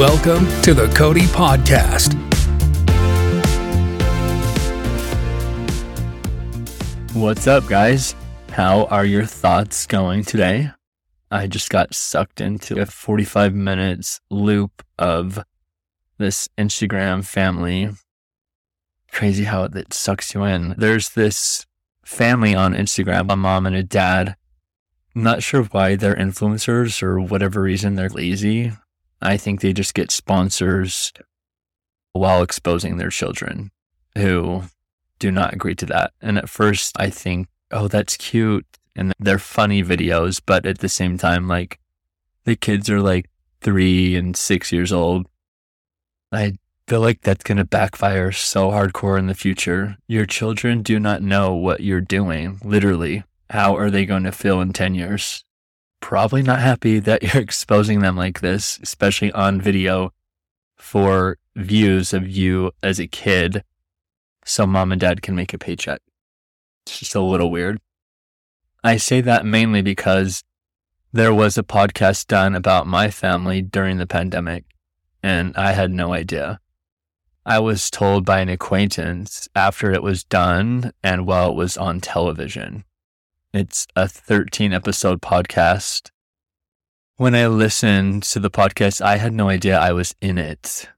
Welcome to the Cody Podcast. What's up, guys? How are your thoughts going today? I just got sucked into a 45 minutes loop of this Instagram family. Crazy how it sucks you in. There's this family on Instagram, a mom and a dad. Not sure why they're influencers or whatever reason they're lazy. I think they just get sponsors while exposing their children who do not agree to that. And at first, I think, oh, that's cute. And they're funny videos. But at the same time, like the kids are like three and six years old. I feel like that's going to backfire so hardcore in the future. Your children do not know what you're doing, literally. How are they going to feel in 10 years? Probably not happy that you're exposing them like this, especially on video for views of you as a kid so mom and dad can make a paycheck. It's just a little weird. I say that mainly because there was a podcast done about my family during the pandemic, and I had no idea. I was told by an acquaintance after it was done and while it was on television. It's a 13 episode podcast. When I listened to the podcast, I had no idea I was in it.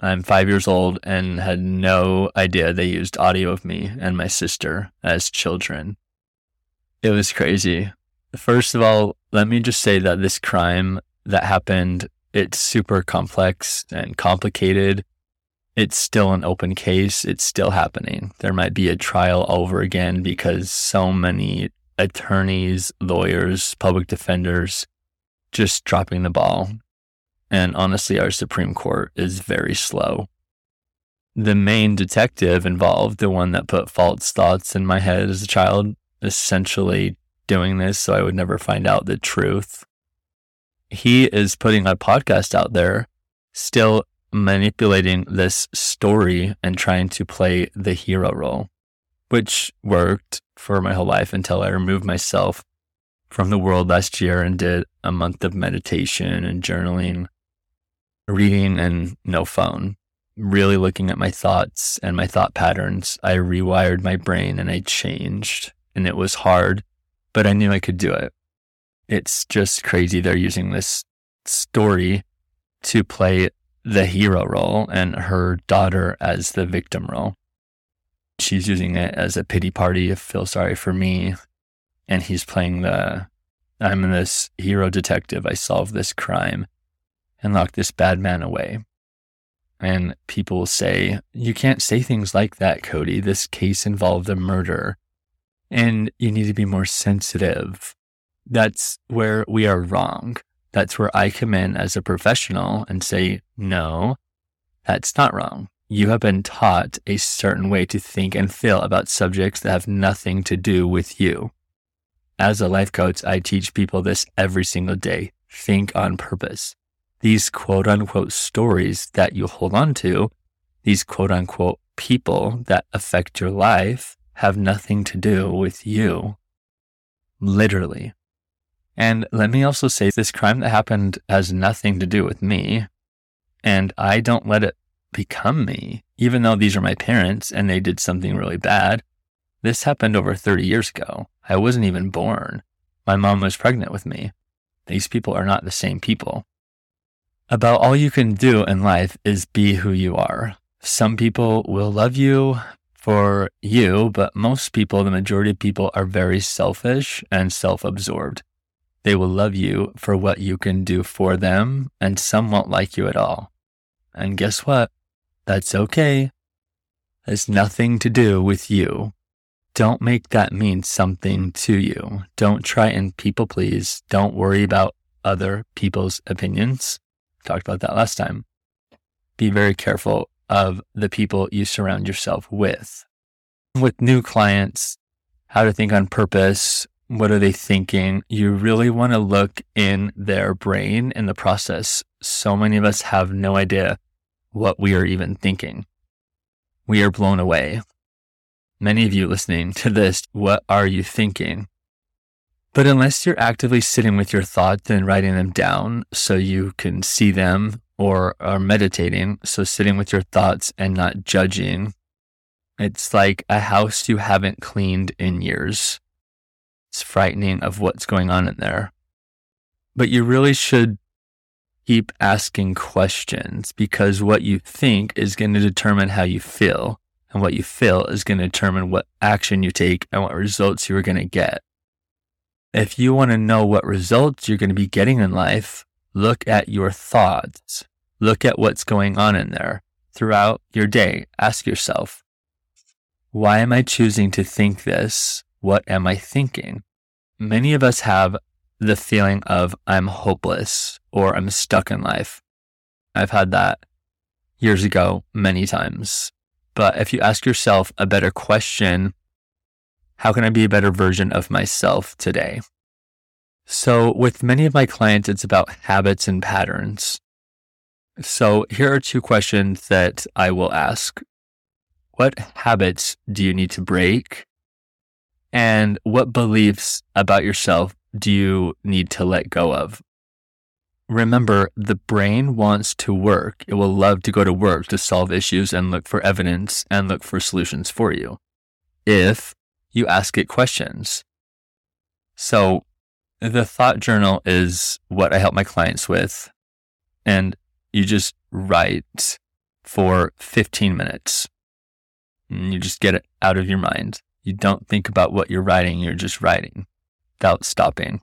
I'm five years old and had no idea they used audio of me and my sister as children. It was crazy. First of all, let me just say that this crime that happened, it's super complex and complicated. It's still an open case. It's still happening. There might be a trial over again because so many attorneys, lawyers, public defenders just dropping the ball and honestly, our Supreme Court is very slow. The main detective involved, the one that put false thoughts in my head as a child, essentially doing this so I would never find out the truth. He is putting a podcast out there, still manipulating this story and trying to play the hero role, which worked for my whole life until I removed myself from the world last year and did a month of meditation and journaling reading and no phone, really looking at my thoughts and my thought patterns. I rewired my brain and I changed. And it was hard, but I knew I could do it. It's just crazy they're using this story to play the hero role and her daughter as the victim role. She's using it as a pity party to feel sorry for me. And he's playing the I'm this hero detective. I solve this crime and lock this bad man away. And people say, You can't say things like that, Cody. This case involved a murder. And you need to be more sensitive. That's where we are wrong. That's where I come in as a professional and say, No, that's not wrong. You have been taught a certain way to think and feel about subjects that have nothing to do with you. As a life coach, I teach people this every single day. Think on purpose these quote unquote stories that you hold on to, these quote unquote people that affect your life have nothing to do with you. Literally. And let me also say this crime that happened has nothing to do with me. And I don't let it become me, even though these are my parents and they did something really bad. This happened over 30 years ago. I wasn't even born. My mom was pregnant with me. These people are not the same people about all you can do in life is be who you are. Some people will love you for you, but most people, the majority of people, are very selfish and self absorbed. They will love you for what you can do for them, and some won't like you at all. And guess what? That's okay. It's nothing to do with you. Don't make that mean something to you. Don't try and people please. Don't worry about other people's opinions. Talked about that last time. Be very careful of the people you surround yourself with. With new clients, how to think on purpose. What are they thinking? You really want to look in their brain in the process. So many of us have no idea what we are even thinking. We are blown away. Many of you listening to this, what are you thinking? But unless you're actively sitting with your thoughts and writing them down so you can see them or are meditating. So sitting with your thoughts and not judging. It's like a house you haven't cleaned in years. It's frightening of what's going on in there. But you really should keep asking questions because what you think is going to determine how you feel. And what you feel is going to determine what action you take and what results you are going to get. If you want to know what results you're going to be getting in life, look at your thoughts. Look at what's going on in there throughout your day. Ask yourself, why am I choosing to think this? What am I thinking? Many of us have the feeling of I'm hopeless or I'm stuck in life. I've had that years ago many times. But if you ask yourself a better question, how can I be a better version of myself today? So with many of my clients, it's about habits and patterns. So here are two questions that I will ask. What habits do you need to break? And what beliefs about yourself do you need to let go of? Remember, the brain wants to work. It will love to go to work to solve issues and look for evidence and look for solutions for you if you ask it questions. So, the thought journal is what I help my clients with. And you just write for 15 minutes. And you just get it out of your mind. You don't think about what you're writing, you're just writing without stopping.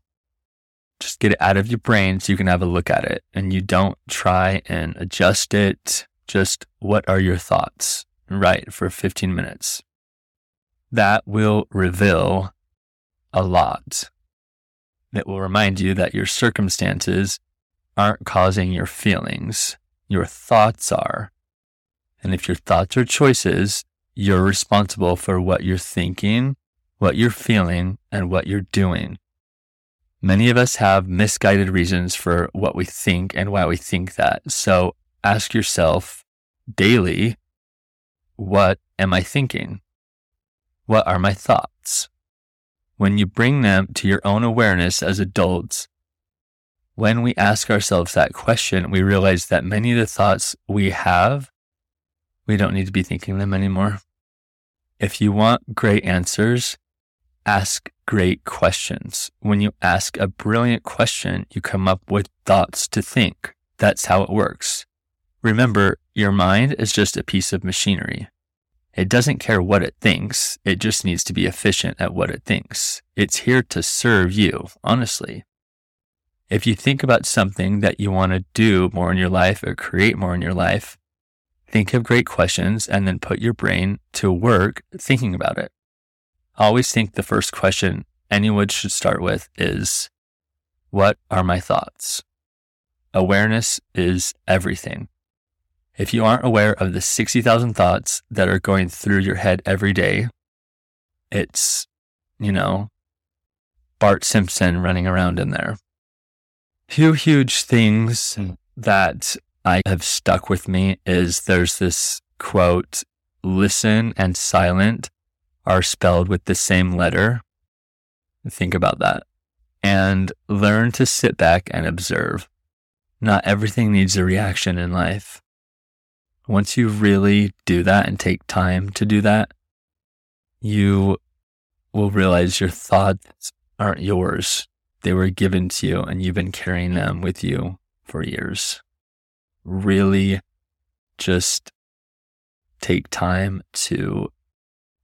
Just get it out of your brain so you can have a look at it and you don't try and adjust it. Just what are your thoughts? Write for 15 minutes. That will reveal a lot. It will remind you that your circumstances aren't causing your feelings. Your thoughts are. And if your thoughts are choices, you're responsible for what you're thinking, what you're feeling, and what you're doing. Many of us have misguided reasons for what we think and why we think that. So ask yourself daily, what am I thinking? What are my thoughts? When you bring them to your own awareness as adults, when we ask ourselves that question, we realize that many of the thoughts we have we don't need to be thinking them anymore. If you want great answers, ask great questions. When you ask a brilliant question, you come up with thoughts to think. That's how it works. Remember, your mind is just a piece of machinery. It doesn't care what it thinks. It just needs to be efficient at what it thinks. It's here to serve you, honestly. If you think about something that you want to do more in your life or create more in your life, Think of great questions and then put your brain to work thinking about it. I always think the first question anyone should start with is, what are my thoughts? Awareness is everything. If you aren't aware of the 60,000 thoughts that are going through your head every day, it's, you know, Bart Simpson running around in there. Few huge things hmm. that I have stuck with me is there's this quote, listen and silent are spelled with the same letter. Think about that and learn to sit back and observe. Not everything needs a reaction in life. Once you really do that and take time to do that, you will realize your thoughts aren't yours. They were given to you and you've been carrying them with you for years really just take time to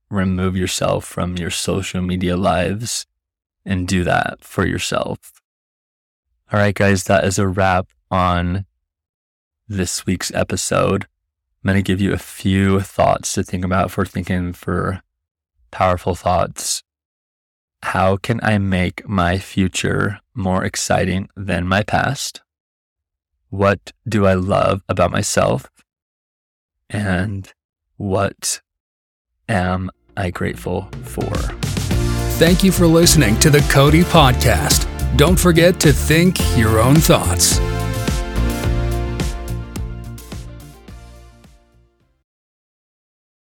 remove yourself from your social media lives and do that for yourself. All right, guys, that is a wrap on this week's episode. I'm going to give you a few thoughts to think about for thinking for powerful thoughts. How can I make my future more exciting than my past? what do I love about myself? And what am I grateful for? Thank you for listening to the Cody Podcast. Don't forget to think your own thoughts.